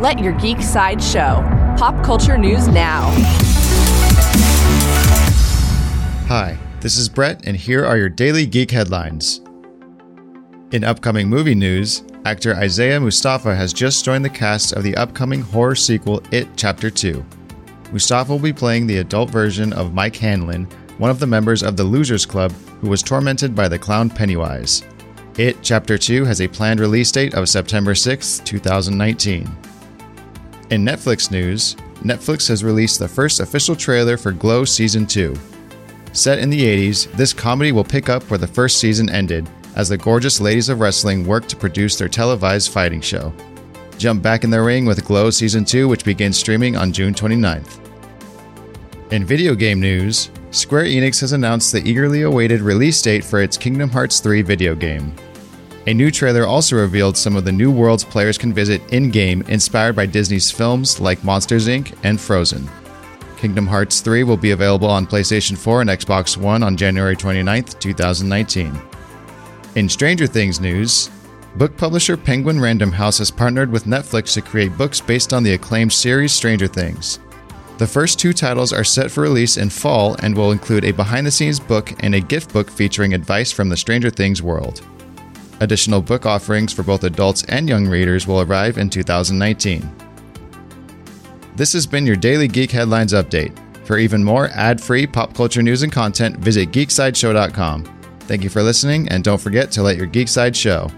Let your geek side show. Pop culture news now. Hi, this is Brett, and here are your daily geek headlines. In upcoming movie news, actor Isaiah Mustafa has just joined the cast of the upcoming horror sequel It Chapter 2. Mustafa will be playing the adult version of Mike Hanlon, one of the members of the Losers Club who was tormented by the clown Pennywise. It Chapter 2 has a planned release date of September 6, 2019. In Netflix news, Netflix has released the first official trailer for Glow Season 2. Set in the 80s, this comedy will pick up where the first season ended, as the gorgeous ladies of wrestling work to produce their televised fighting show. Jump back in the ring with Glow Season 2, which begins streaming on June 29th. In video game news, Square Enix has announced the eagerly awaited release date for its Kingdom Hearts 3 video game. A new trailer also revealed some of the new worlds players can visit in game, inspired by Disney's films like Monsters Inc. and Frozen. Kingdom Hearts 3 will be available on PlayStation 4 and Xbox One on January 29, 2019. In Stranger Things news, book publisher Penguin Random House has partnered with Netflix to create books based on the acclaimed series Stranger Things. The first two titles are set for release in fall and will include a behind the scenes book and a gift book featuring advice from the Stranger Things world. Additional book offerings for both adults and young readers will arrive in 2019. This has been your daily Geek Headlines update. For even more ad free pop culture news and content, visit geeksideshow.com. Thank you for listening, and don't forget to let your geek side show.